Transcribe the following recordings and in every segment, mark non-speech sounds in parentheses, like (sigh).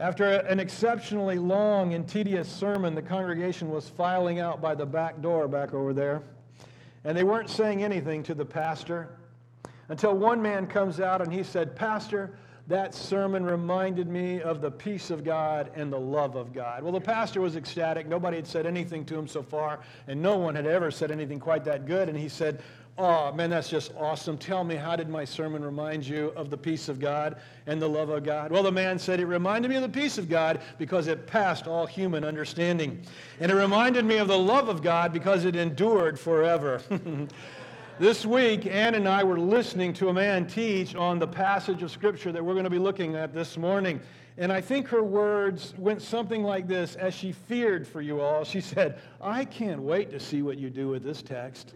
After an exceptionally long and tedious sermon, the congregation was filing out by the back door back over there. And they weren't saying anything to the pastor until one man comes out and he said, Pastor, that sermon reminded me of the peace of God and the love of God. Well, the pastor was ecstatic. Nobody had said anything to him so far, and no one had ever said anything quite that good. And he said, Oh, man, that's just awesome. Tell me, how did my sermon remind you of the peace of God and the love of God? Well, the man said, It reminded me of the peace of God because it passed all human understanding. And it reminded me of the love of God because it endured forever. (laughs) this week, Ann and I were listening to a man teach on the passage of Scripture that we're going to be looking at this morning. And I think her words went something like this as she feared for you all. She said, I can't wait to see what you do with this text.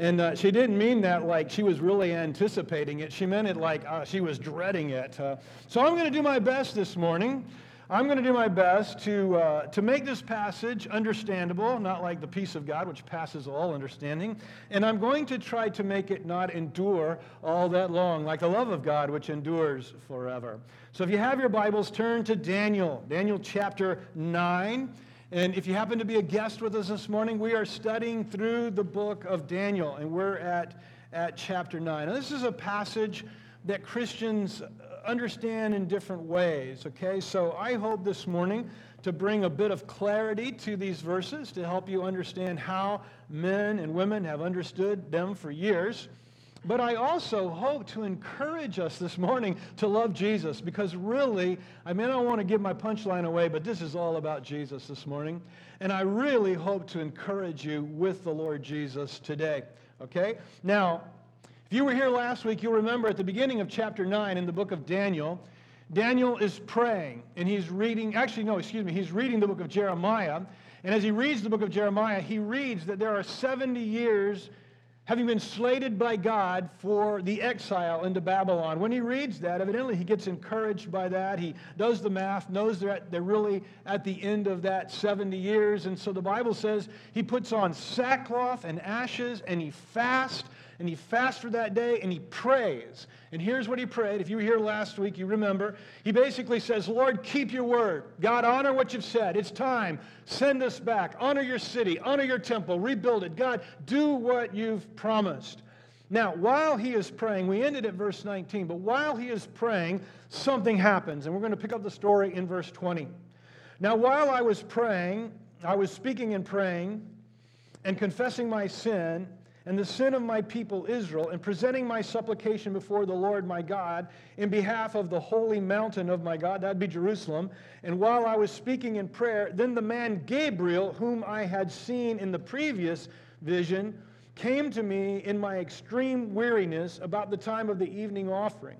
And uh, she didn't mean that like she was really anticipating it. She meant it like uh, she was dreading it. Uh, so I'm going to do my best this morning. I'm going to do my best to, uh, to make this passage understandable, not like the peace of God, which passes all understanding. And I'm going to try to make it not endure all that long, like the love of God, which endures forever. So if you have your Bibles, turn to Daniel, Daniel chapter 9. And if you happen to be a guest with us this morning, we are studying through the book of Daniel, and we're at, at chapter 9. Now, this is a passage that Christians understand in different ways, okay? So I hope this morning to bring a bit of clarity to these verses to help you understand how men and women have understood them for years. But I also hope to encourage us this morning to love Jesus because really, I I don't want to give my punchline away, but this is all about Jesus this morning. And I really hope to encourage you with the Lord Jesus today. Okay? Now, if you were here last week, you'll remember at the beginning of chapter 9 in the book of Daniel, Daniel is praying and he's reading, actually, no, excuse me, he's reading the book of Jeremiah. And as he reads the book of Jeremiah, he reads that there are 70 years having been slated by God for the exile into Babylon. When he reads that, evidently he gets encouraged by that. He does the math, knows they're, they're really at the end of that 70 years. And so the Bible says he puts on sackcloth and ashes and he fasts and he fasts for that day and he prays. And here's what he prayed. If you were here last week, you remember. He basically says, Lord, keep your word. God, honor what you've said. It's time. Send us back. Honor your city. Honor your temple. Rebuild it. God, do what you've promised. Now, while he is praying, we ended at verse 19, but while he is praying, something happens. And we're going to pick up the story in verse 20. Now, while I was praying, I was speaking and praying and confessing my sin and the sin of my people Israel, and presenting my supplication before the Lord my God in behalf of the holy mountain of my God, that'd be Jerusalem. And while I was speaking in prayer, then the man Gabriel, whom I had seen in the previous vision, came to me in my extreme weariness about the time of the evening offering.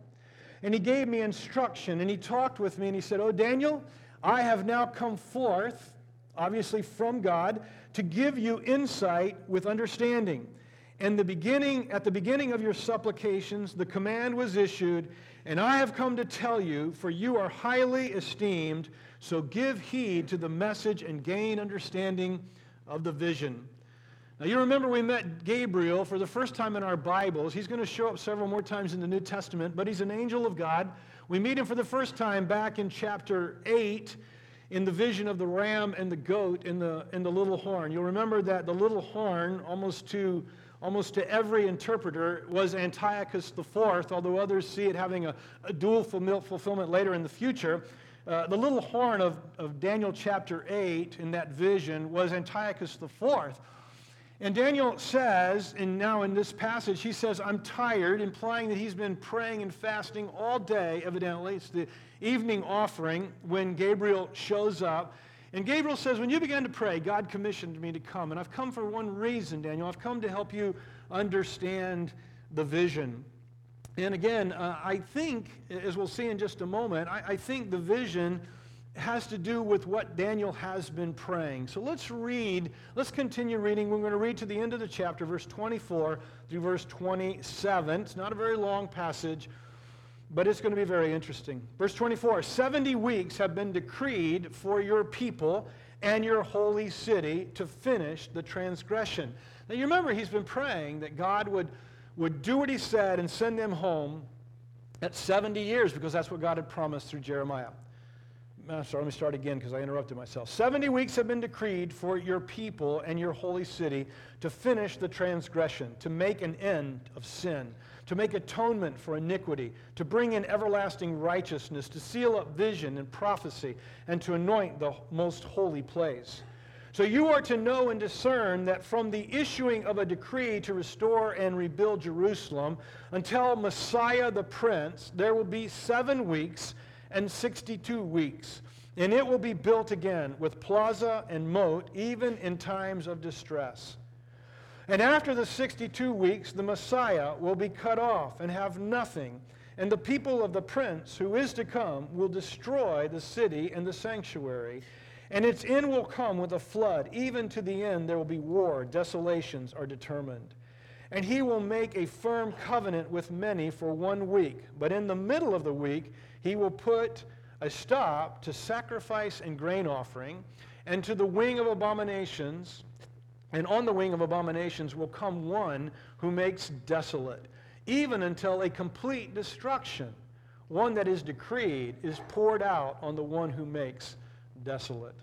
And he gave me instruction, and he talked with me, and he said, Oh, Daniel, I have now come forth, obviously from God, to give you insight with understanding. And the beginning, at the beginning of your supplications, the command was issued, and I have come to tell you, for you are highly esteemed, so give heed to the message and gain understanding of the vision. Now, you remember we met Gabriel for the first time in our Bibles. He's going to show up several more times in the New Testament, but he's an angel of God. We meet him for the first time back in chapter 8 in the vision of the ram and the goat in the, in the little horn. You'll remember that the little horn, almost to almost to every interpreter was Antiochus IV, although others see it having a, a dual fulfillment later in the future. Uh, the little horn of, of Daniel chapter 8 in that vision was Antiochus IV. And Daniel says, and now in this passage, he says, I'm tired, implying that he's been praying and fasting all day, evidently. It's the evening offering when Gabriel shows up. And Gabriel says, When you began to pray, God commissioned me to come. And I've come for one reason, Daniel. I've come to help you understand the vision. And again, uh, I think, as we'll see in just a moment, I, I think the vision has to do with what Daniel has been praying. So let's read, let's continue reading. We're going to read to the end of the chapter, verse 24 through verse 27. It's not a very long passage but it's going to be very interesting. Verse 24 70 weeks have been decreed for your people and your holy city to finish the transgression. Now, you remember he's been praying that God would, would do what he said and send them home at 70 years because that's what God had promised through Jeremiah. uh, sorry, let me start again because I interrupted myself. 70 weeks have been decreed for your people and your holy city to finish the transgression, to make an end of sin, to make atonement for iniquity, to bring in everlasting righteousness, to seal up vision and prophecy, and to anoint the most holy place. So you are to know and discern that from the issuing of a decree to restore and rebuild Jerusalem until Messiah the Prince, there will be seven weeks and 62 weeks. And it will be built again with plaza and moat, even in times of distress. And after the 62 weeks, the Messiah will be cut off and have nothing. And the people of the prince who is to come will destroy the city and the sanctuary. And its end will come with a flood. Even to the end, there will be war. Desolations are determined. And he will make a firm covenant with many for one week. But in the middle of the week, he will put a stop to sacrifice and grain offering, and to the wing of abominations. And on the wing of abominations will come one who makes desolate, even until a complete destruction, one that is decreed, is poured out on the one who makes desolate.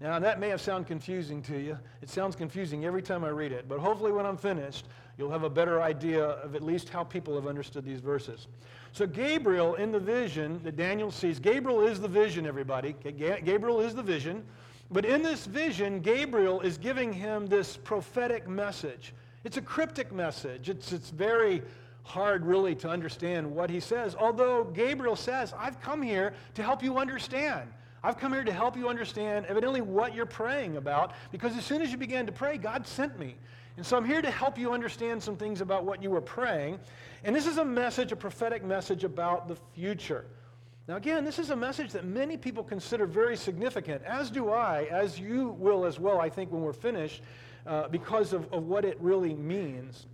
Now, that may have sounded confusing to you. It sounds confusing every time I read it, but hopefully, when I'm finished, you'll have a better idea of at least how people have understood these verses. So, Gabriel, in the vision that Daniel sees, Gabriel is the vision, everybody. Gabriel is the vision. But in this vision, Gabriel is giving him this prophetic message. It's a cryptic message. It's, it's very hard, really, to understand what he says. Although Gabriel says, I've come here to help you understand. I've come here to help you understand, evidently, what you're praying about, because as soon as you began to pray, God sent me. And so I'm here to help you understand some things about what you were praying. And this is a message, a prophetic message about the future. Now, again, this is a message that many people consider very significant, as do I, as you will as well, I think, when we're finished, uh, because of, of what it really means.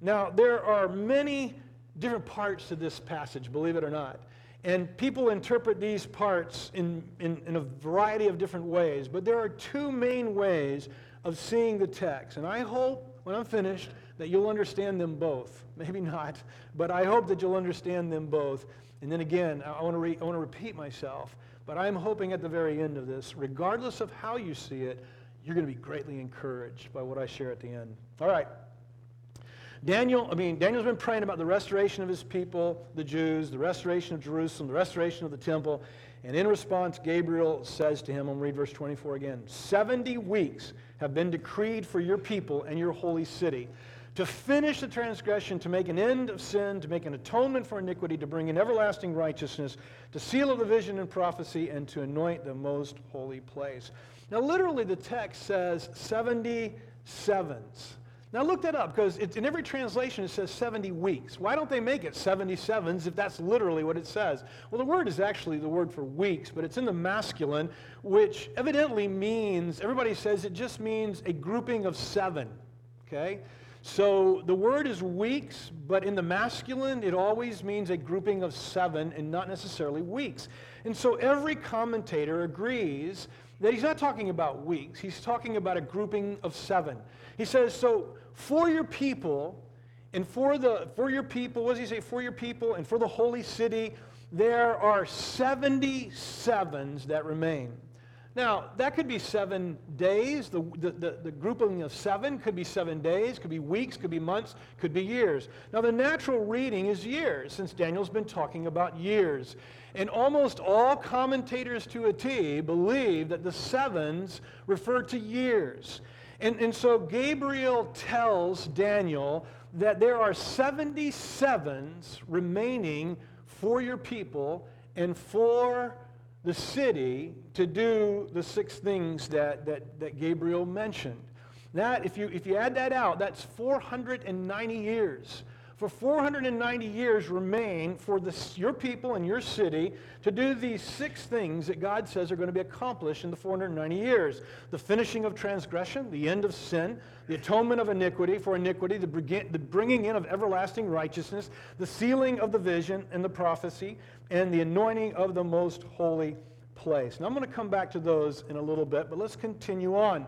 Now, there are many different parts to this passage, believe it or not. And people interpret these parts in, in, in, a variety of different ways, but there are two main ways of seeing the text. And I hope when I'm finished that you'll understand them both. Maybe not, but I hope that you'll understand them both. And then again, I want to, re- I want to repeat myself, but I'm hoping at the very end of this, regardless of how you see it, you're going to be greatly encouraged by what I share at the end. All right. Daniel, I mean, Daniel's been praying about the restoration of his people, the Jews, the restoration of Jerusalem, the restoration of the temple. And in response, Gabriel says to him, I'm going to read verse 24 again 70 weeks have been decreed for your people and your holy city to finish the transgression, to make an end of sin, to make an atonement for iniquity, to bring in everlasting righteousness, to seal of the vision and prophecy, and to anoint the most holy place. Now, literally, the text says 77s. Now look that up because in every translation it says 70 weeks. Why don't they make it 77s if that's literally what it says? Well, the word is actually the word for weeks, but it's in the masculine, which evidently means, everybody says it just means a grouping of seven. Okay? So the word is weeks, but in the masculine it always means a grouping of seven and not necessarily weeks. And so every commentator agrees that he's not talking about weeks, he's talking about a grouping of seven. He says, so for your people and for the for your people, what does he say? For your people and for the holy city, there are 77s that remain. Now, that could be seven days. The, the, the, grouping of seven could be seven days, could be weeks, could be months, could be years. Now, the natural reading is years, since Daniel's been talking about years. And almost all commentators to a T believe that the sevens refer to years. And, and so Gabriel tells Daniel that there are 77s remaining for your people and for the city to do the six things that, that, that Gabriel mentioned. That, if you, if you add that out, that's 490 years for 490 years remain for the, your people and your city to do these six things that God says are going to be accomplished in the 490 years the finishing of transgression, the end of sin, the atonement of iniquity for iniquity, the, begin, the bringing in of everlasting righteousness, the sealing of the vision and the prophecy, and the anointing of the most holy place. Now I'm going to come back to those in a little bit, but let's continue on.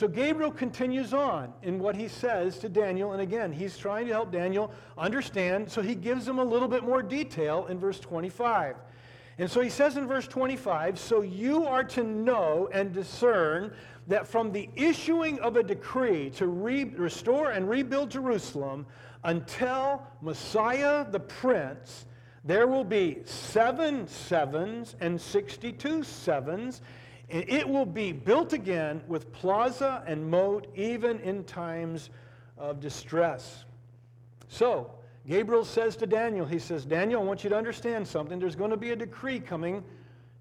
So Gabriel continues on in what he says to Daniel. And again, he's trying to help Daniel understand. So he gives him a little bit more detail in verse 25. And so he says in verse 25, So you are to know and discern that from the issuing of a decree to re- restore and rebuild Jerusalem until Messiah the Prince, there will be seven sevens and 62 sevens. And it will be built again with plaza and moat, even in times of distress. So, Gabriel says to Daniel, he says, Daniel, I want you to understand something. There's going to be a decree coming.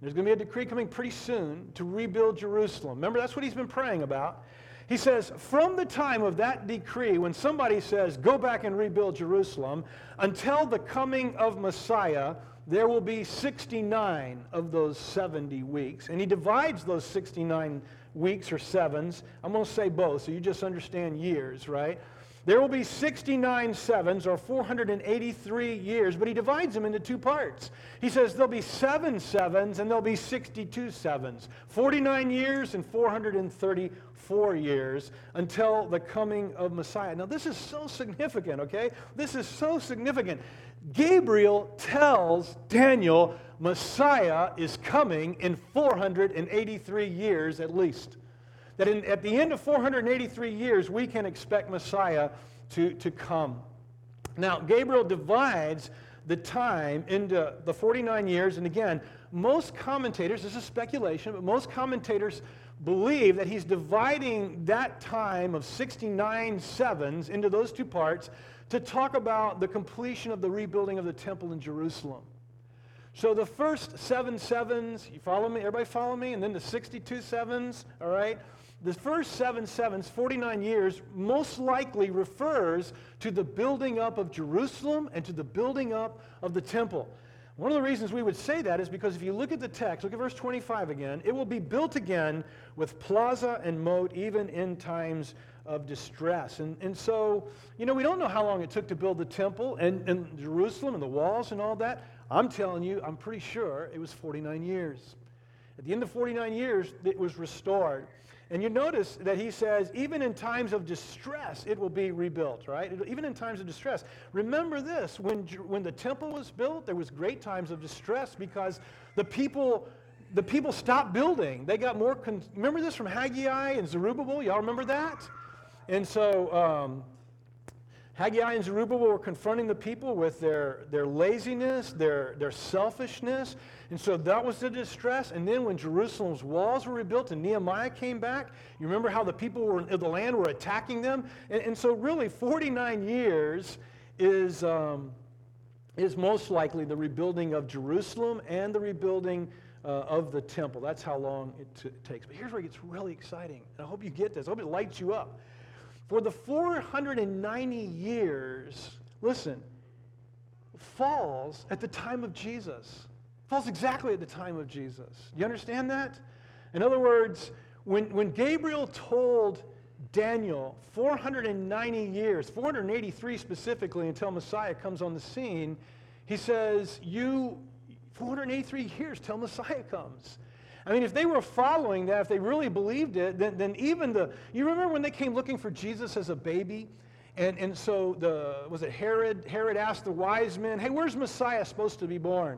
There's going to be a decree coming pretty soon to rebuild Jerusalem. Remember, that's what he's been praying about. He says, from the time of that decree, when somebody says, go back and rebuild Jerusalem, until the coming of Messiah, there will be 69 of those 70 weeks. And he divides those 69 weeks or sevens. I'm going to say both, so you just understand years, right? There will be 69 sevens, or 483 years, but he divides them into two parts. He says there'll be seven sevens and there'll be 62 sevens, 49 years and 434 years until the coming of Messiah. Now, this is so significant, okay? This is so significant. Gabriel tells Daniel Messiah is coming in 483 years at least that in, at the end of 483 years, we can expect Messiah to, to come. Now, Gabriel divides the time into the 49 years. And again, most commentators, this is speculation, but most commentators believe that he's dividing that time of 69 sevens into those two parts to talk about the completion of the rebuilding of the temple in Jerusalem. So the first seven sevens, you follow me? Everybody follow me? And then the 62 sevens, all right? The first seven sevens, 49 years, most likely refers to the building up of Jerusalem and to the building up of the temple. One of the reasons we would say that is because if you look at the text, look at verse 25 again, it will be built again with plaza and moat, even in times of distress. And, and so, you know, we don't know how long it took to build the temple and, and Jerusalem and the walls and all that. I'm telling you, I'm pretty sure it was 49 years. At the end of 49 years, it was restored. And you notice that he says, even in times of distress, it will be rebuilt, right? Even in times of distress. Remember this when, when the temple was built, there was great times of distress because the people, the people stopped building. They got more. Con- remember this from Haggai and Zerubbabel? Y'all remember that? And so um, Haggai and Zerubbabel were confronting the people with their, their laziness, their, their selfishness. And so that was the distress. And then when Jerusalem's walls were rebuilt and Nehemiah came back, you remember how the people were, the land were attacking them? And, and so really 49 years is, um, is most likely the rebuilding of Jerusalem and the rebuilding uh, of the temple. That's how long it t- takes. But here's where it gets really exciting. And I hope you get this. I hope it lights you up. For the 490 years, listen, falls at the time of Jesus. Falls exactly at the time of Jesus. Do you understand that? In other words, when, when Gabriel told Daniel 490 years, 483 specifically, until Messiah comes on the scene, he says, You, 483 years till Messiah comes. I mean, if they were following that, if they really believed it, then, then even the, you remember when they came looking for Jesus as a baby? And, and so the, was it Herod? Herod asked the wise men, hey, where's Messiah supposed to be born?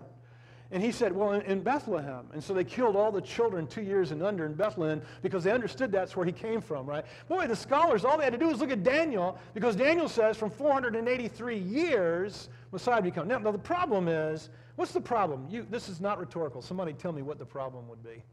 And he said, well, in, in, Bethlehem. And so they killed all the children two years and under in Bethlehem because they understood that's where he came from, right? Boy, the scholars, all they had to do was look at Daniel because Daniel says from 483 years, Messiah become. Now, now the problem is, What's the problem? You, this is not rhetorical. Somebody tell me what the problem would be.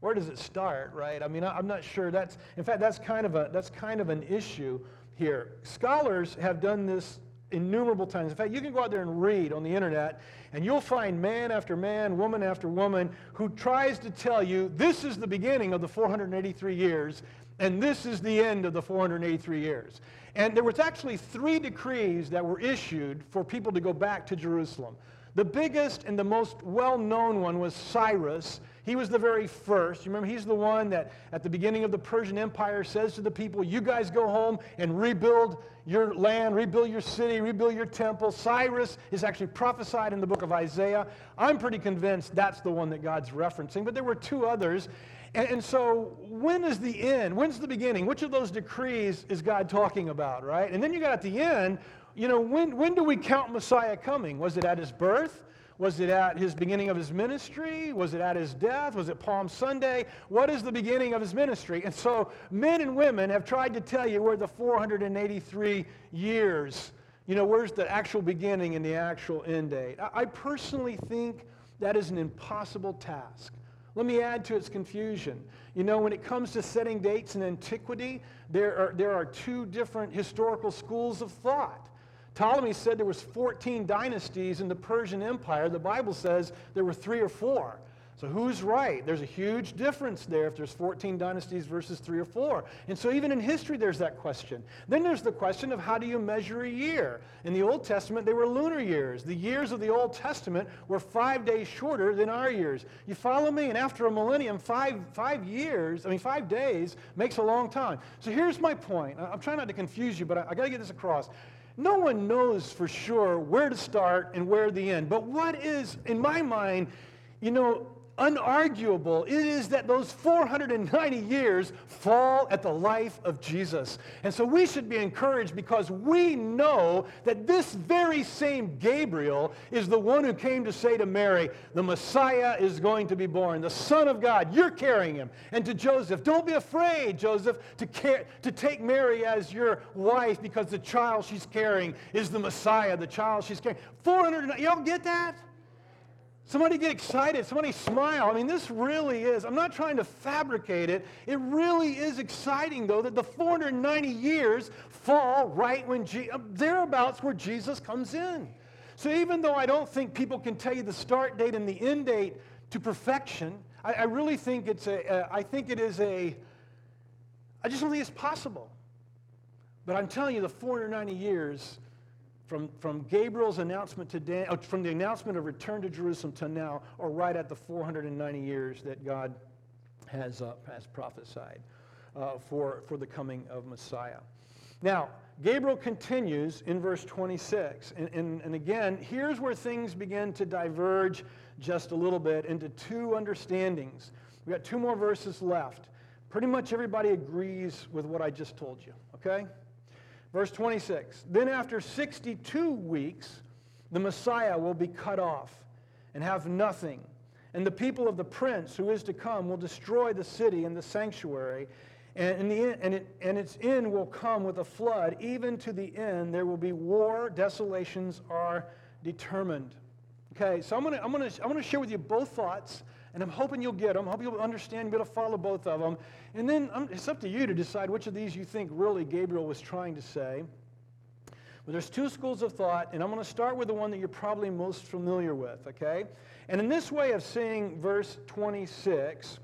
Where does it start, right? I mean, I, I'm not sure. That's, in fact, that's kind, of a, that's kind of an issue here. Scholars have done this innumerable times. In fact, you can go out there and read on the internet, and you'll find man after man, woman after woman, who tries to tell you this is the beginning of the 483 years, and this is the end of the 483 years. And there was actually three decrees that were issued for people to go back to Jerusalem. The biggest and the most well-known one was Cyrus. He was the very first. You remember, he's the one that at the beginning of the Persian Empire says to the people, you guys go home and rebuild your land, rebuild your city, rebuild your temple. Cyrus is actually prophesied in the book of Isaiah. I'm pretty convinced that's the one that God's referencing, but there were two others. And, and, so, when is the end? When's the beginning? Which of those decrees is God talking about, right? And then you got at the end, you know, when, when do we count Messiah coming? Was it at his birth? Was it at his beginning of his ministry? Was it at his death? Was it Palm Sunday? What is the beginning of his ministry? And so men and women have tried to tell you where the 483 years, you know, where's the actual beginning and the actual end date. I personally think that is an impossible task. Let me add to its confusion. You know, when it comes to setting dates in antiquity, there are, there are two different historical schools of thought. Ptolemy said there was 14 dynasties in the Persian Empire. The Bible says there were three or four. So who's right? There's a huge difference there if there's 14 dynasties versus three or four. And so even in history, there's that question. Then there's the question of how do you measure a year? In the Old Testament, they were lunar years. The years of the Old Testament were five days shorter than our years. You follow me? And after a millennium, five, five years, I mean, five days makes a long time. So here's my point. I'm trying not to confuse you, but I, I got to get this across. No one knows for sure where to start and where to end. But what is, in my mind, you know, unarguable, it is that those 490 years fall at the life of Jesus. And so we should be encouraged because we know that this very same Gabriel is the one who came to say to Mary, the Messiah is going to be born, the Son of God. You're carrying him. And to Joseph, don't be afraid, Joseph, to, care, to take Mary as your wife because the child she's carrying is the Messiah, the child she's carrying. 400, y'all get that? Somebody get excited. Somebody smile. I mean, this really is. I'm not trying to fabricate it. It really is exciting, though, that the 490 years fall right when, Je- uh, thereabouts where Jesus comes in. So even though I don't think people can tell you the start date and the end date to perfection, I, I really think it's a, uh, I think it is a, I just don't think it's possible. But I'm telling you, the 490 years from, from Gabriel's announcement to Dan, uh, from the announcement of return to Jerusalem to now, or right at the 490 years that God has, uh, has prophesied uh, for, for the coming of Messiah. Now, Gabriel continues in verse 26. And, and, and again, here's where things begin to diverge just a little bit into two understandings. We've got two more verses left. Pretty much everybody agrees with what I just told you, okay? Verse 26 Then after 62 weeks, the Messiah will be cut off and have nothing. And the people of the prince who is to come will destroy the city and the sanctuary. And, in the, and, it, and its end will come with a flood. Even to the end, there will be war. Desolations are determined. Okay, so I'm going to I'm gonna, I'm gonna share with you both thoughts and I'm hoping you'll get them. I hope you'll understand, you'll be able to follow both of them. And then um, it's up to you to decide which of these you think really Gabriel was trying to say. But there's two schools of thought, and I'm going to start with the one that you're probably most familiar with, okay? And in this way of seeing verse 26,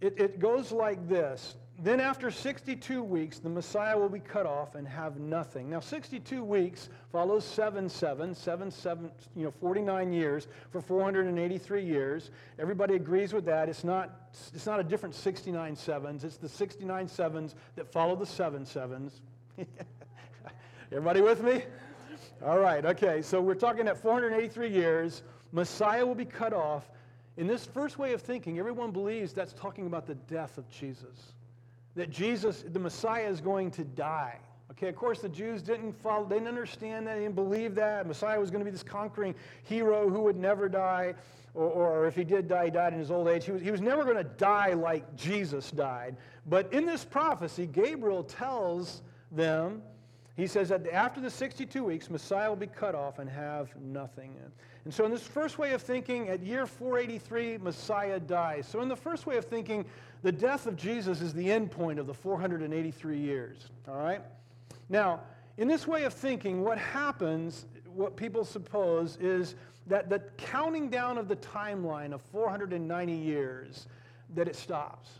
it, it goes like this then after 62 weeks, the Messiah will be cut off and have nothing. Now, 62 weeks follows 7 7, 7, 7, you know, 49 years for 483 years. Everybody agrees with that. It's not, it's not a different 69 sevens. It's the 69 sevens that follow the 7 sevens. (laughs) Everybody with me? All right, okay. So we're talking at 483 years. Messiah will be cut off. In this first way of thinking, everyone believes that's talking about the death of Jesus that Jesus, the Messiah, is going to die. Okay, of course, the Jews didn't follow, they didn't understand that, they didn't believe that. Messiah was going to be this conquering hero who would never die, or, or if he did die, he died in his old age. He was, he was never going to die like Jesus died. But in this prophecy, Gabriel tells them, he says that after the 62 weeks, Messiah will be cut off and have nothing. And so, in this first way of thinking, at year 483, Messiah dies. So, in the first way of thinking, the death of Jesus is the end point of the 483 years. All right? Now, in this way of thinking, what happens, what people suppose, is that the counting down of the timeline of 490 years, that it stops.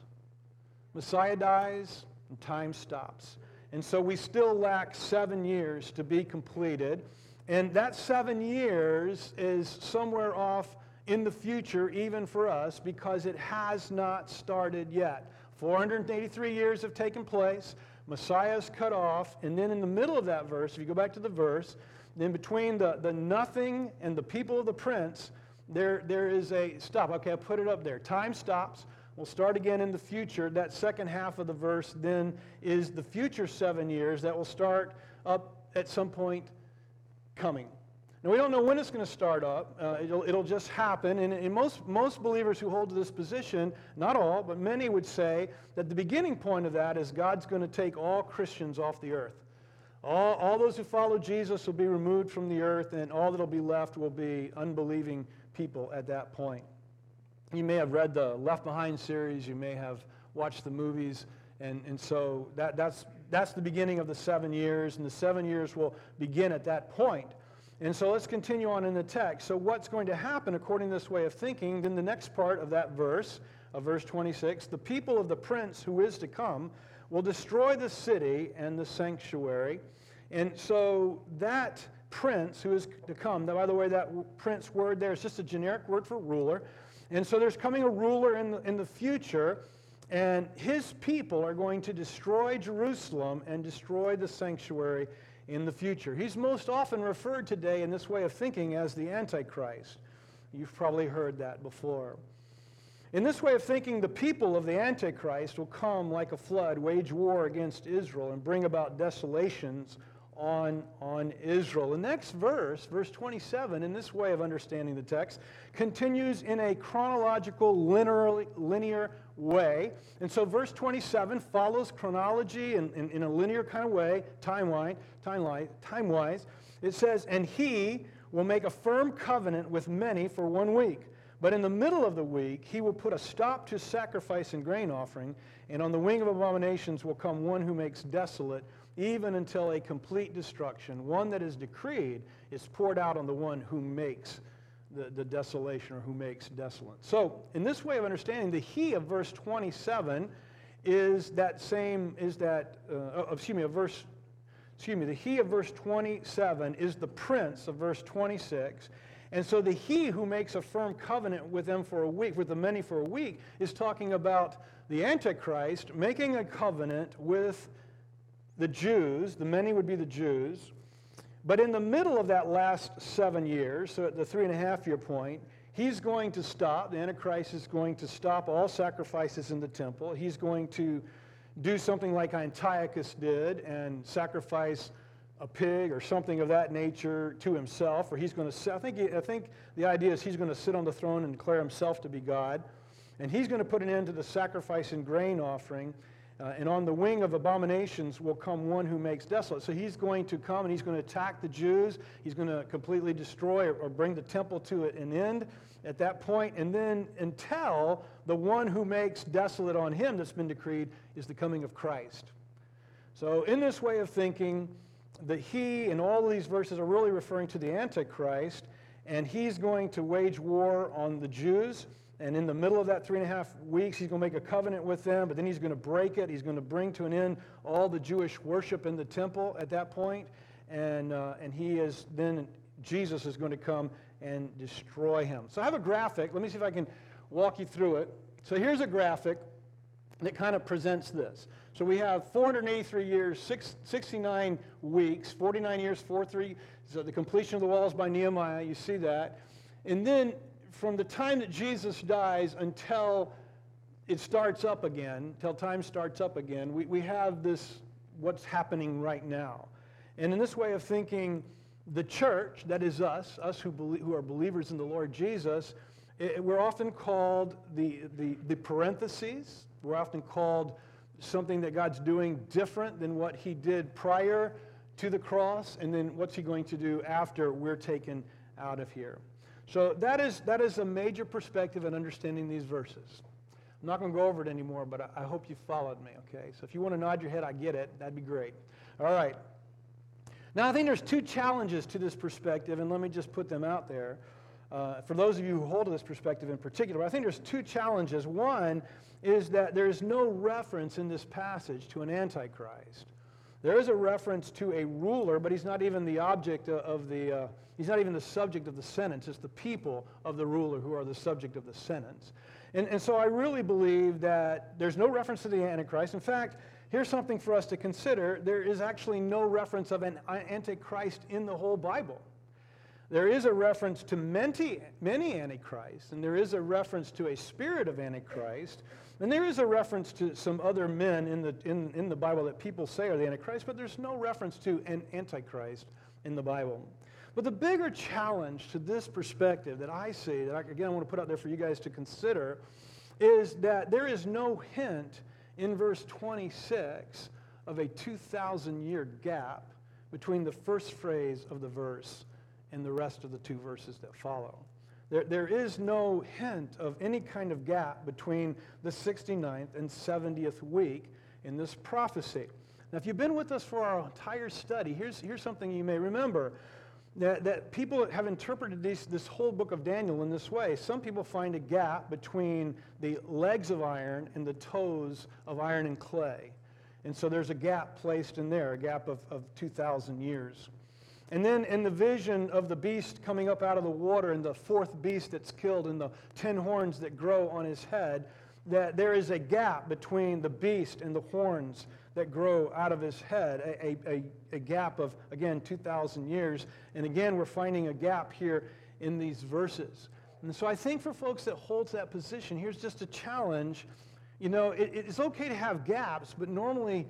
Messiah dies, and time stops. And so we still lack seven years to be completed. And that seven years is somewhere off in the future, even for us, because it has not started yet. 483 years have taken place. Messiah is cut off. And then in the middle of that verse, if you go back to the verse, then between the, the nothing and the people of the prince, there, there is a stop. Okay, I put it up there. Time stops. We'll start again in the future. That second half of the verse then is the future seven years that will start up at some point coming. Now, we don't know when it's going to start up. Uh, it'll, it'll just happen. And, and most, most believers who hold to this position, not all, but many would say that the beginning point of that is God's going to take all Christians off the earth. All, all those who follow Jesus will be removed from the earth, and all that will be left will be unbelieving people at that point. You may have read the Left Behind series, you may have watched the movies, and, and so that, that's, that's the beginning of the seven years, and the seven years will begin at that point. And so let's continue on in the text. So, what's going to happen according to this way of thinking? Then the next part of that verse, of verse 26, the people of the prince who is to come will destroy the city and the sanctuary. And so that prince who is to come, by the way, that prince word there is just a generic word for ruler. And so there's coming a ruler in the, in the future, and his people are going to destroy Jerusalem and destroy the sanctuary in the future. He's most often referred today in this way of thinking as the Antichrist. You've probably heard that before. In this way of thinking, the people of the Antichrist will come like a flood, wage war against Israel, and bring about desolations on, on Israel. The next verse, verse 27, in this way of understanding the text, continues in a chronological, linear, linear way. And so verse 27 follows chronology in, in, in a linear kind of way, timeline, timeline, time-wise. It says, And he will make a firm covenant with many for one week. But in the middle of the week, he will put a stop to sacrifice and grain offering, and on the wing of abominations will come one who makes desolate, even until a complete destruction. One that is decreed is poured out on the one who makes the, the desolation or who makes desolate. So, in this way of understanding, the he of verse 27 is that same, is that, uh, oh, excuse me, of verse, excuse me, the he of verse 27 is the prince of verse 26. And so the he who makes a firm covenant with them for a week, with the many for a week, is talking about the Antichrist making a covenant with the Jews, the many would be the Jews, but in the middle of that last seven years, so at the three and a half year point, he's going to stop, the Antichrist is going to stop all sacrifices in the temple. He's going to do something like Antiochus did and sacrifice a pig or something of that nature to himself, or he's going to, I think, I think the idea is he's going to sit on the throne and declare himself to be God. And he's going to put an end to the sacrifice and grain offering. Uh, and on the wing of abominations will come one who makes desolate. So he's going to come and he's going to attack the Jews. He's going to completely destroy or, or bring the temple to an end at that point. And then until the one who makes desolate on him that's been decreed is the coming of Christ. So, in this way of thinking, the he in all these verses are really referring to the Antichrist, and he's going to wage war on the Jews and in the middle of that three and a half weeks, he's going to make a covenant with them, but then he's going to break it. He's going to bring to an end all the Jewish worship in the temple at that point. And, uh, and he is then, Jesus is going to come and destroy him. So I have a graphic. Let me see if I can walk you through it. So here's a graphic that kind of presents this. So we have 483 years, six, 69 weeks, 49 years, 43, so the completion of the walls by Nehemiah, you see that. And then from the time that Jesus dies until it starts up again, till time starts up again, we, we have this, what's happening right now. And in this way of thinking, the church, that is us, us who, believe, who are believers in the Lord Jesus, it, we're often called the, the, the parentheses. We're often called something that God's doing different than what he did prior to the cross, and then what's he going to do after we're taken out of here. So that is, that is a major perspective in understanding these verses. I'm not going to go over it anymore, but I, hope you followed me, okay? So if you want to nod your head, I get it. That'd be great. All right. Now, I think there's two challenges to this perspective, and let me just put them out there. Uh, for those of you who hold to this perspective in particular, I think there's two challenges. One is that there's no reference in this passage to an antichrist. There is a reference to a ruler, but he's not even the object of the, uh, he's not even the subject of the sentence. It's the people of the ruler who are the subject of the sentence. And, and so I really believe that there's no reference to the Antichrist. In fact, here's something for us to consider. There is actually no reference of an Antichrist in the whole Bible. There is a reference to many, many Antichrists, and there is a reference to a spirit of Antichrist. And there is a reference to some other men in the, in, in the Bible that people say are the Antichrist, but there's no reference to an Antichrist in the Bible. But the bigger challenge to this perspective that I see, that I, again I want to put out there for you guys to consider, is that there is no hint in verse 26 of a 2,000 year gap between the first phrase of the verse and the rest of the two verses that follow. There, there is no hint of any kind of gap between the 69th and 70th week in this prophecy. Now, if you've been with us for our entire study, here's, here's something you may remember. That, that people have interpreted this, this whole book of Daniel in this way. Some people find a gap between the legs of iron and the toes of iron and clay. And so there's a gap placed in there, a gap of, of 2,000 years. And then in the vision of the beast coming up out of the water and the fourth beast that's killed and the ten horns that grow on his head, that there is a gap between the beast and the horns that grow out of his head, a, a, a gap of, again, 2,000 years. And again, we're finding a gap here in these verses. And so I think for folks that hold to that position, here's just a challenge. You know, it, it's okay to have gaps, but normally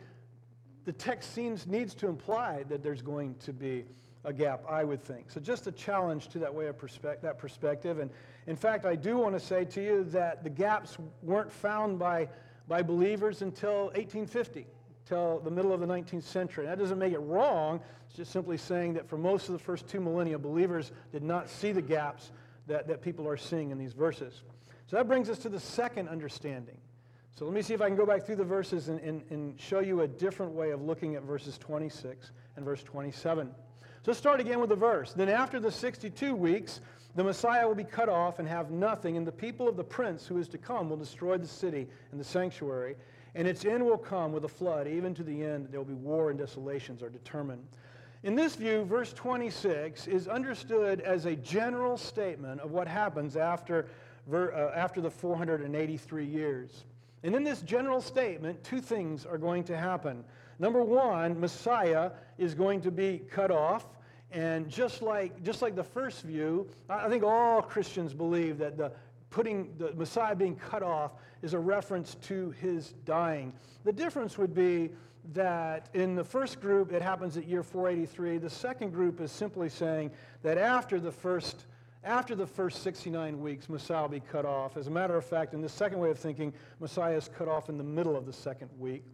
the text seems needs to imply that there's going to be a gap, I would think. So just a challenge to that way of perspective, that perspective. And in fact, I do want to say to you that the gaps weren't found by, by believers until 1850, till the middle of the 19th century. That doesn't make it wrong. It's just simply saying that for most of the first two millennia, believers did not see the gaps that, that people are seeing in these verses. So that brings us to the second understanding. So let me see if I can go back through the verses and, and, and show you a different way of looking at verses 26 and verse 27. So let's start again with the verse. Then after the 62 weeks, the Messiah will be cut off and have nothing, and the people of the prince who is to come will destroy the city and the sanctuary, and its end will come with a flood, even to the end there will be war and desolations are determined. In this view, verse 26 is understood as a general statement of what happens after, uh, after the 483 years. And in this general statement, two things are going to happen. Number one, Messiah is going to be cut off. And just like, just like the first view, I think all Christians believe that the putting the Messiah being cut off is a reference to his dying. The difference would be that in the first group, it happens at year 483. The second group is simply saying that after the first after the first 69 weeks, Messiah will be cut off. As a matter of fact, in the second way of thinking, Messiah is cut off in the middle of the second week.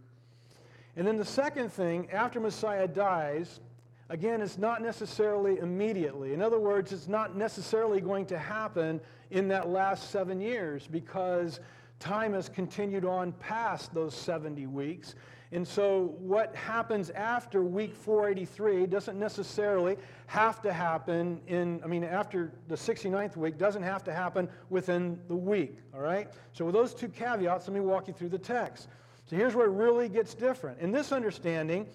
And then the second thing, after Messiah dies, again, it's not necessarily immediately. In other words, it's not necessarily going to happen in that last seven years because time has continued on past those 70 weeks. And so what happens after week 483 doesn't necessarily have to happen in, I mean, after the 69th week, doesn't have to happen within the week, all right? So with those two caveats, let me walk you through the text. So here's where it really gets different. In this understanding,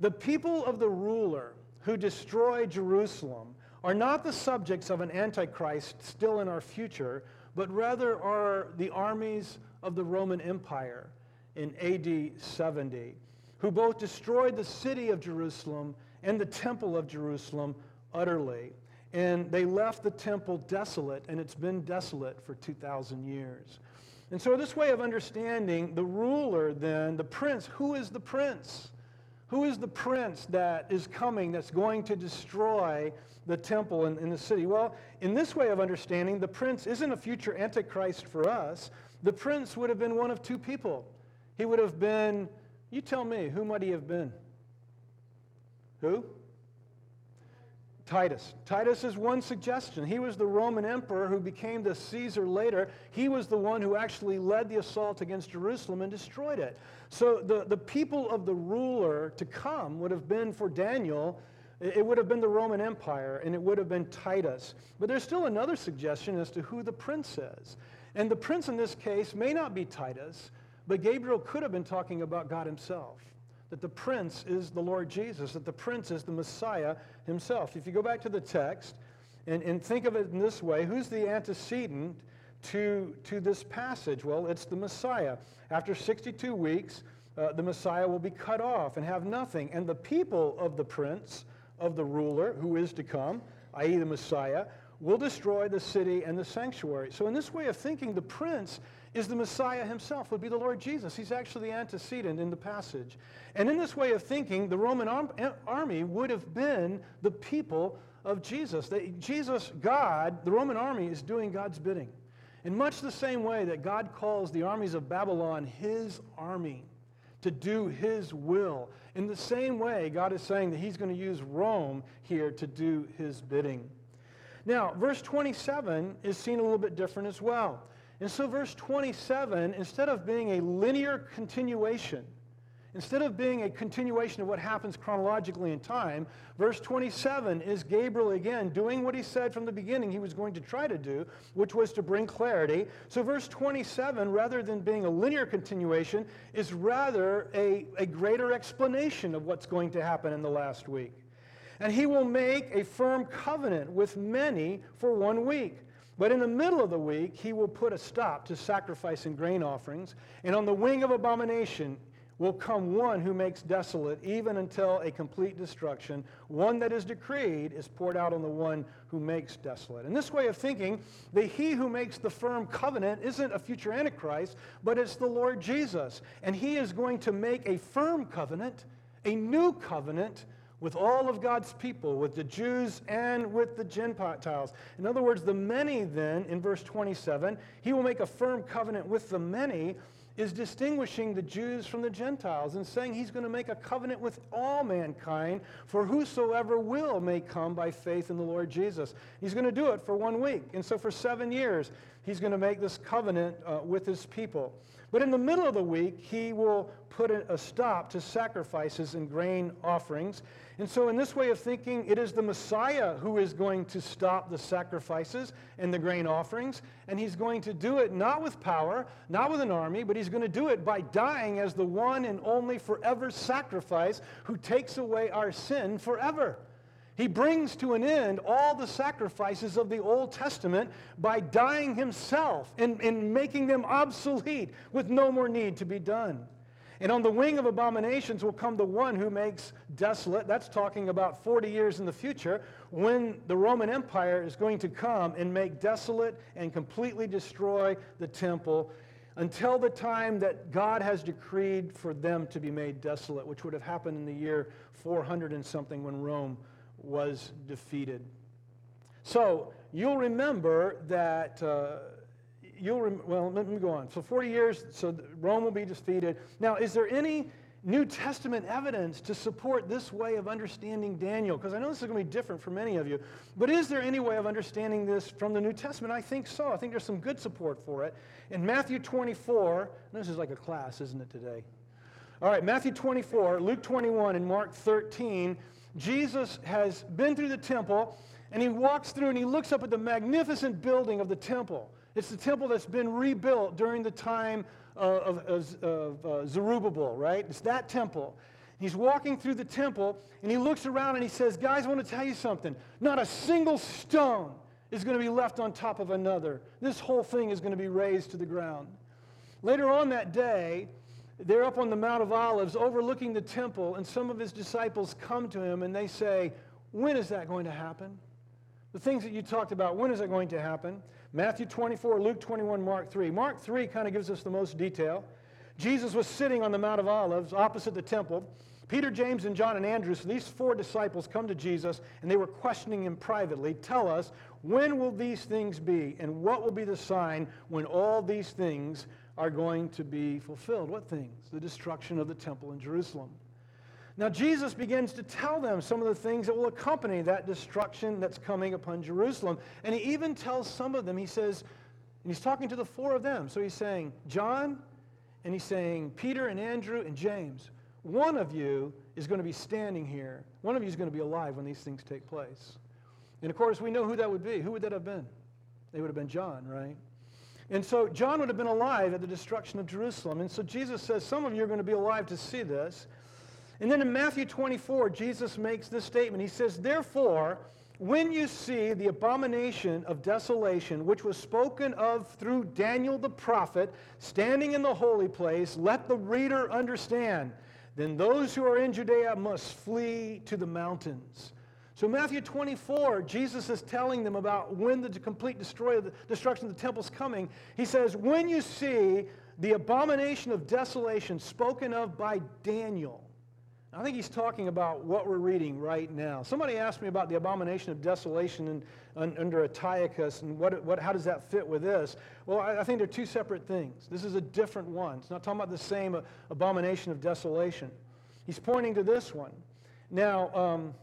the people of the ruler who destroy Jerusalem are not the subjects of an antichrist still in our future, but rather are the armies of the Roman Empire in AD 70, who both destroyed the city of Jerusalem and the temple of Jerusalem utterly. And they left the temple desolate, and it's been desolate for 2,000 years. And so, this way of understanding the ruler, then, the prince, who is the prince? Who is the prince that is coming that's going to destroy the temple in the city? Well, in this way of understanding, the prince isn't a future antichrist for us. The prince would have been one of two people. He would have been, you tell me, who might he have been? Who? Titus. Titus is one suggestion. He was the Roman emperor who became the Caesar later. He was the one who actually led the assault against Jerusalem and destroyed it. So the, the people of the ruler to come would have been for Daniel, it would have been the Roman Empire and it would have been Titus. But there's still another suggestion as to who the prince is. And the prince in this case may not be Titus, but Gabriel could have been talking about God himself that the prince is the Lord Jesus, that the prince is the Messiah himself. If you go back to the text and, and think of it in this way, who's the antecedent to, to this passage? Well, it's the Messiah. After 62 weeks, uh, the Messiah will be cut off and have nothing. And the people of the prince, of the ruler who is to come, i.e., the Messiah, will destroy the city and the sanctuary. So, in this way of thinking, the prince is the Messiah himself, would be the Lord Jesus. He's actually the antecedent in the passage. And in this way of thinking, the Roman army would have been the people of Jesus. Jesus, God, the Roman army, is doing God's bidding. In much the same way that God calls the armies of Babylon his army to do his will. In the same way, God is saying that he's going to use Rome here to do his bidding. Now, verse 27 is seen a little bit different as well. And so, verse 27, instead of being a linear continuation, Instead of being a continuation of what happens chronologically in time, verse 27 is Gabriel again doing what he said from the beginning he was going to try to do, which was to bring clarity. So, verse 27, rather than being a linear continuation, is rather a, a greater explanation of what's going to happen in the last week. And he will make a firm covenant with many for one week. But in the middle of the week, he will put a stop to sacrifice and grain offerings. And on the wing of abomination, will come one who makes desolate, even until a complete destruction. One that is decreed is poured out on the one who makes desolate. In this way of thinking, the he who makes the firm covenant isn't a future Antichrist, but it's the Lord Jesus. And he is going to make a firm covenant, a new covenant with all of God's people, with the Jews and with the Gentiles. In other words, the many then, in verse 27, he will make a firm covenant with the many is distinguishing the Jews from the Gentiles and saying he's going to make a covenant with all mankind, for whosoever will may come by faith in the Lord Jesus. He's going to do it for one week. And so for seven years, he's going to make this covenant uh, with his people. But in the middle of the week, he will put a stop to sacrifices and grain offerings. And so, in this way of thinking, it is the Messiah who is going to stop the sacrifices and the grain offerings. And he's going to do it not with power, not with an army, but he's going to do it by dying as the one and only forever sacrifice who takes away our sin forever. He brings to an end all the sacrifices of the Old Testament by dying himself and, and making them obsolete with no more need to be done. And on the wing of abominations will come the one who makes desolate. That's talking about 40 years in the future when the Roman Empire is going to come and make desolate and completely destroy the temple until the time that God has decreed for them to be made desolate, which would have happened in the year 400 and something when Rome was defeated. So you'll remember that. Uh, you'll rem- well, let me go on. So 40 years, so Rome will be defeated. Now, is there any New Testament evidence to support this way of understanding Daniel? Because I know this is going to be different for many of you. But is there any way of understanding this from the New Testament? I think so. I think there's some good support for it. In Matthew 24, this is like a class, isn't it, today? All right, Matthew 24, Luke 21, and Mark 13 Jesus has been through the temple and he walks through and he looks up at the magnificent building of the temple. It's the temple that's been rebuilt during the time of, of, of uh, Zerubbabel, right? It's that temple. He's walking through the temple and he looks around and he says, Guys, I want to tell you something. Not a single stone is going to be left on top of another. This whole thing is going to be razed to the ground. Later on that day, they're up on the Mount of Olives overlooking the temple, and some of his disciples come to him and they say, When is that going to happen? The things that you talked about, when is it going to happen? Matthew 24, Luke 21, Mark 3. Mark 3 kind of gives us the most detail. Jesus was sitting on the Mount of Olives opposite the temple. Peter, James, and John and Andrew, so these four disciples come to Jesus and they were questioning him privately. Tell us, when will these things be? And what will be the sign when all these things are going to be fulfilled. What things? The destruction of the temple in Jerusalem. Now, Jesus begins to tell them some of the things that will accompany that destruction that's coming upon Jerusalem. And he even tells some of them, he says, and he's talking to the four of them. So he's saying, John, and he's saying, Peter and Andrew and James, one of you is going to be standing here. One of you is going to be alive when these things take place. And of course, we know who that would be. Who would that have been? They would have been John, right? And so John would have been alive at the destruction of Jerusalem. And so Jesus says, Some of you are going to be alive to see this. And then in Matthew 24, Jesus makes this statement. He says, Therefore, when you see the abomination of desolation, which was spoken of through Daniel the prophet, standing in the holy place, let the reader understand. Then those who are in Judea must flee to the mountains. So, Matthew 24, Jesus is telling them about when the complete destroy, the destruction of the temple is coming. He says, When you see the abomination of desolation spoken of by Daniel, I think he's talking about what we're reading right now. Somebody asked me about the abomination of desolation in, un, under Antiochus and what, what, how does that fit with this? Well, I, I, think they're two separate things. This is a different one. It's not talking about the same uh, abomination of desolation. He's pointing to this one. Now, um,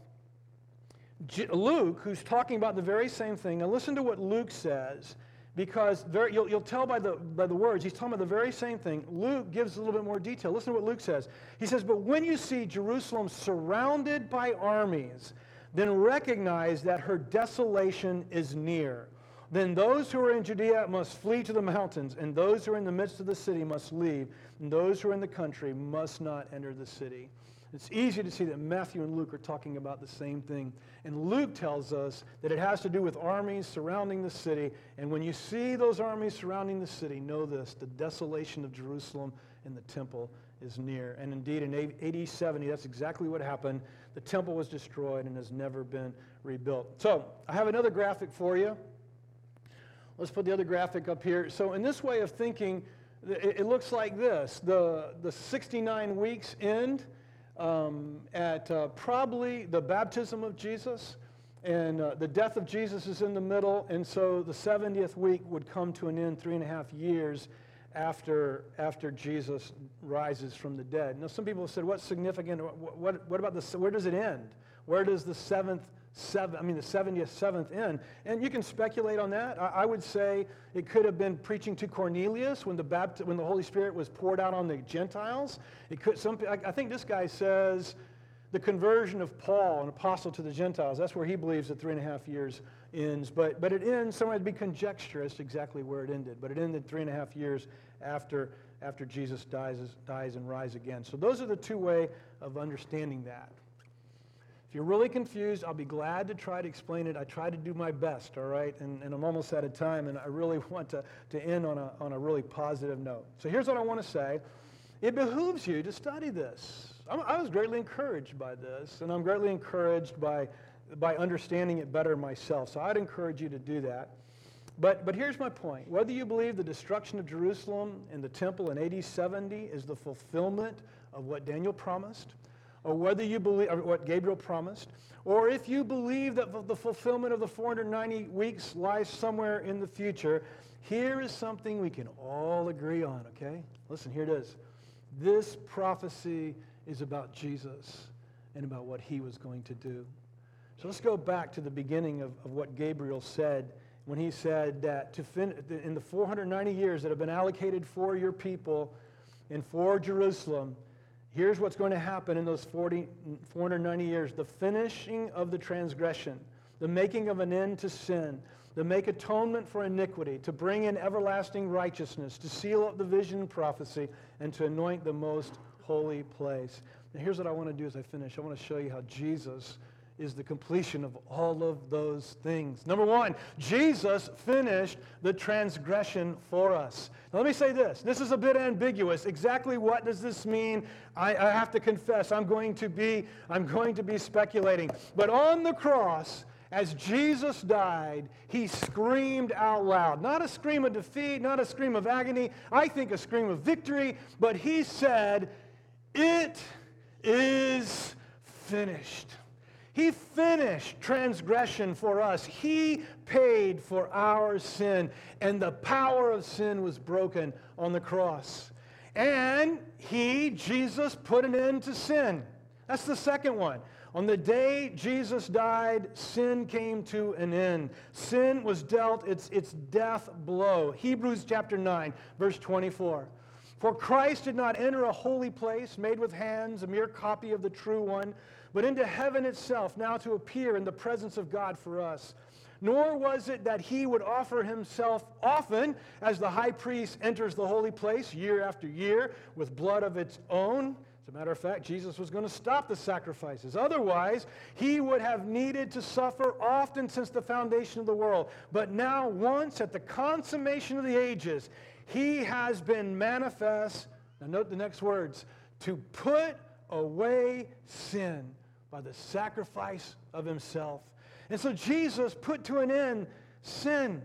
Luke, who's talking about the very same thing, now listen to what Luke says because very, you'll, you'll tell by the, by the words, he's talking about the very same thing. Luke gives a little bit more detail. Listen to what Luke says. He says, But when you see Jerusalem surrounded by armies, then recognize that her desolation is near. Then those who are in Judea must flee to the mountains, and those who are in the midst of the city must leave, and those who are in the country must not enter the city. It's easy to see that Matthew and Luke are talking about the same thing. And Luke tells us that it has to do with armies surrounding the city. And when you see those armies surrounding the city, know this the desolation of Jerusalem and the temple is near. And indeed, in AD 70, that's exactly what happened. The temple was destroyed and has never been rebuilt. So, I have another graphic for you. Let's put the other graphic up here. So, in this way of thinking, it looks like this the, the 69 weeks end um, at uh, probably the baptism of Jesus, and uh, the death of Jesus is in the middle, and so the 70th week would come to an end three and a half years after, after Jesus rises from the dead. Now, some people have said, what's significant? What, what, what about the, where does it end? Where does the seventh seven, I mean the 70th, seventh in. And you can speculate on that. I, I, would say it could have been preaching to Cornelius when the, Bapt- when the Holy Spirit was poured out on the Gentiles. It could, some, I, I think this guy says the conversion of Paul, an apostle to the Gentiles. That's where he believes that three and a half years ends. But, but it ends, somewhere to be conjecture as to exactly where it ended. But it ended three and a half years after, after Jesus dies, dies and rise again. So those are the two way of understanding that. If you're really confused, I'll be glad to try to explain it. I try to do my best, all right? And, and I'm almost out of time, and I really (laughs) want to, to end on a, on a really positive note. So here's what I want to say it behooves you to study this. I'm, I was greatly encouraged by this, and I'm greatly encouraged by, by understanding it better myself. So I'd encourage you to do that. But, but here's my point. Whether you believe the destruction of Jerusalem and the temple in AD 70 is the fulfillment of what Daniel promised, or whether you believe what Gabriel promised, or if you believe that the fulfillment of the 490 weeks lies somewhere in the future, here is something we can all agree on, okay? Listen, here it is. This prophecy is about Jesus and about what he was going to do. So let's go back to the beginning of, of what Gabriel said when he said that to fin- in the 490 years that have been allocated for your people and for Jerusalem, Here's what's going to happen in those 40, 490 years the finishing of the transgression, the making of an end to sin, to make atonement for iniquity, to bring in everlasting righteousness, to seal up the vision and prophecy, and to anoint the most holy place. And here's what I want to do as I finish I want to show you how Jesus is the completion of all of those things. Number one, Jesus finished the transgression for us. Now, let me say this. This is a bit ambiguous. Exactly what does this mean? I, I have to confess, I'm going to be, I'm going to be speculating. But on the cross, as Jesus died, he screamed out loud. Not a scream of defeat, not a scream of agony, I think a scream of victory, but he said, It is finished. He finished transgression for us. He paid for our sin, and the power of sin was broken on the cross. And He, Jesus, put an end to sin. That's the second one. On the day Jesus died, sin came to an end. Sin was dealt its, its death blow. Hebrews chapter 9, verse 24. For Christ did not enter a holy place made with hands, a mere copy of the true one but into heaven itself, now to appear in the presence of God for us. Nor was it that he would offer himself often as the high priest enters the holy place year after year with blood of its own. As a matter of fact, Jesus was going to stop the sacrifices. Otherwise, he would have needed to suffer often since the foundation of the world. But now, once at the consummation of the ages, he has been manifest. Now, note the next words to put away sin by the sacrifice of himself. And so Jesus put to an end sin.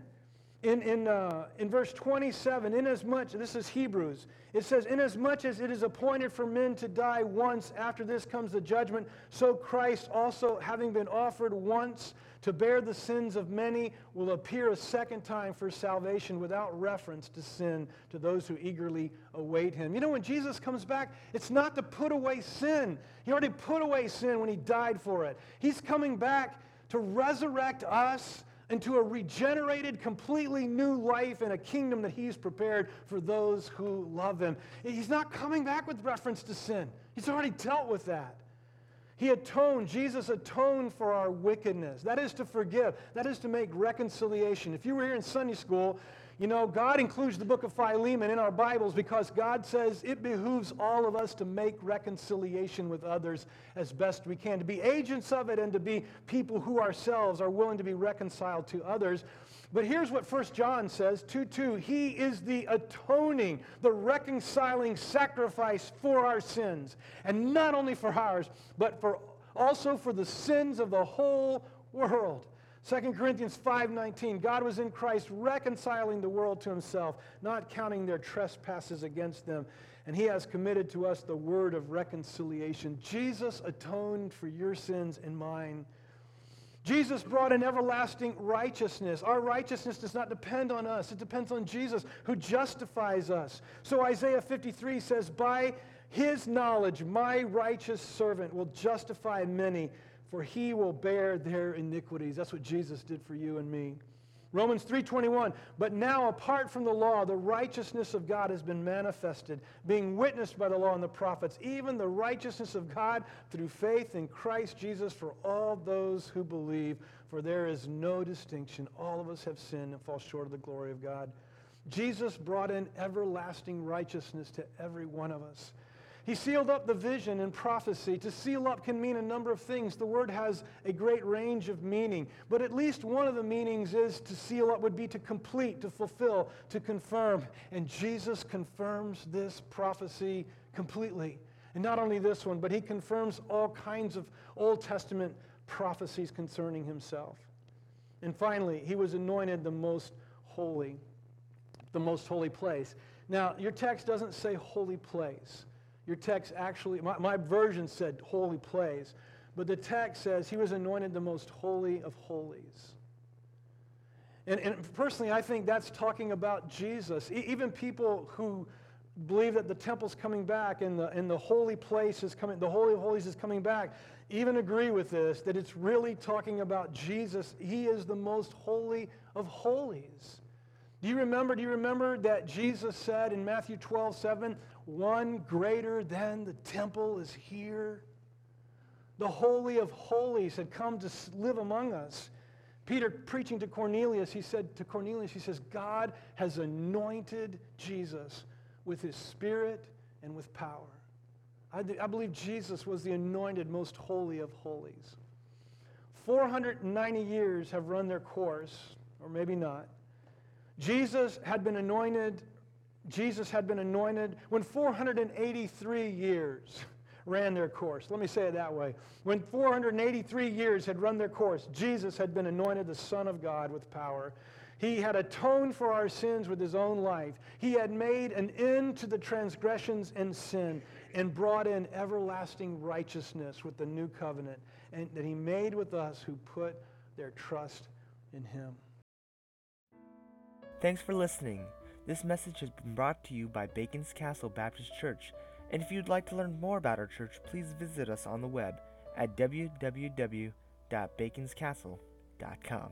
In, in, uh, in verse 27, inasmuch, this is Hebrews, it says, Inasmuch as it is appointed for men to die once, after this comes the judgment, so Christ also, having been offered once to bear the sins of many, will appear a second time for salvation without reference to sin to those who eagerly await him. You know, when Jesus comes back, it's not to put away sin. He already put away sin when he died for it. He's coming back to resurrect us into a regenerated, completely new life in a kingdom that He's prepared for those who love Him. He's not coming back with reference to sin, He's already dealt with that. He atoned, Jesus atoned for our wickedness. That is to forgive, that is to make reconciliation. If you were here in Sunday school, you know, God includes the book of Philemon in our Bibles because God says it behooves all of us to make reconciliation with others as best we can, to be agents of it and to be people who ourselves are willing to be reconciled to others. But here's what 1 John says 2 2 He is the atoning, the reconciling sacrifice for our sins. And not only for ours, but for also for the sins of the whole world. 2 Corinthians 5:19 God was in Christ reconciling the world to himself, not counting their trespasses against them, and he has committed to us the word of reconciliation. Jesus atoned for your sins and mine. Jesus brought an everlasting righteousness. Our righteousness does not depend on us. It depends on Jesus who justifies us. So Isaiah 53 says, "By his knowledge my righteous servant will justify many." For he will bear their iniquities. That's what Jesus did for you and me. Romans 3:21 But now apart from the law the righteousness of God has been manifested being witnessed by the law and the prophets even the righteousness of God through faith in Christ Jesus for all those who believe for there is no distinction all of us have sinned and fall short of the glory of God Jesus brought in everlasting righteousness to every one of us he sealed up the vision and prophecy. To seal up can mean a number of things. The word has a great range of meaning, but at least one of the meanings is to seal up would be to complete, to fulfill, to confirm. And Jesus confirms this prophecy completely. And not only this one, but he confirms all kinds of Old Testament prophecies concerning himself. And finally, he was anointed the most holy, the most holy place. Now, your text doesn't say holy place. Your text actually, my, my version said holy place, but the text says he was anointed the most holy of holies. And, and personally, I think that's talking about Jesus. E- even people who believe that the temple's coming back and the, and the holy place is coming, the Holy of Holies is coming back, even agree with this, that it's really talking about Jesus. He is the most holy of holies. Do you remember? Do you remember that Jesus said in Matthew 12, 7, one greater than the temple is here? The Holy of Holies had come to live among us. Peter preaching to Cornelius, he said to Cornelius, he says, God has anointed Jesus with his spirit and with power. I, I believe Jesus was the anointed most holy of holies. 490 years have run their course, or maybe not. Jesus had been anointed, Jesus had been anointed when 483 years ran their course. Let me say it that way. When 483 years had run their course, Jesus had been anointed the Son of God with power. He had atoned for our sins with his own life. He had made an end to the transgressions and sin and brought in everlasting righteousness with the new covenant and that he made with us who put their trust in him. Thanks for listening. This message has been brought to you by Bacon's Castle Baptist Church. And if you'd like to learn more about our church, please visit us on the web at www.baconscastle.com.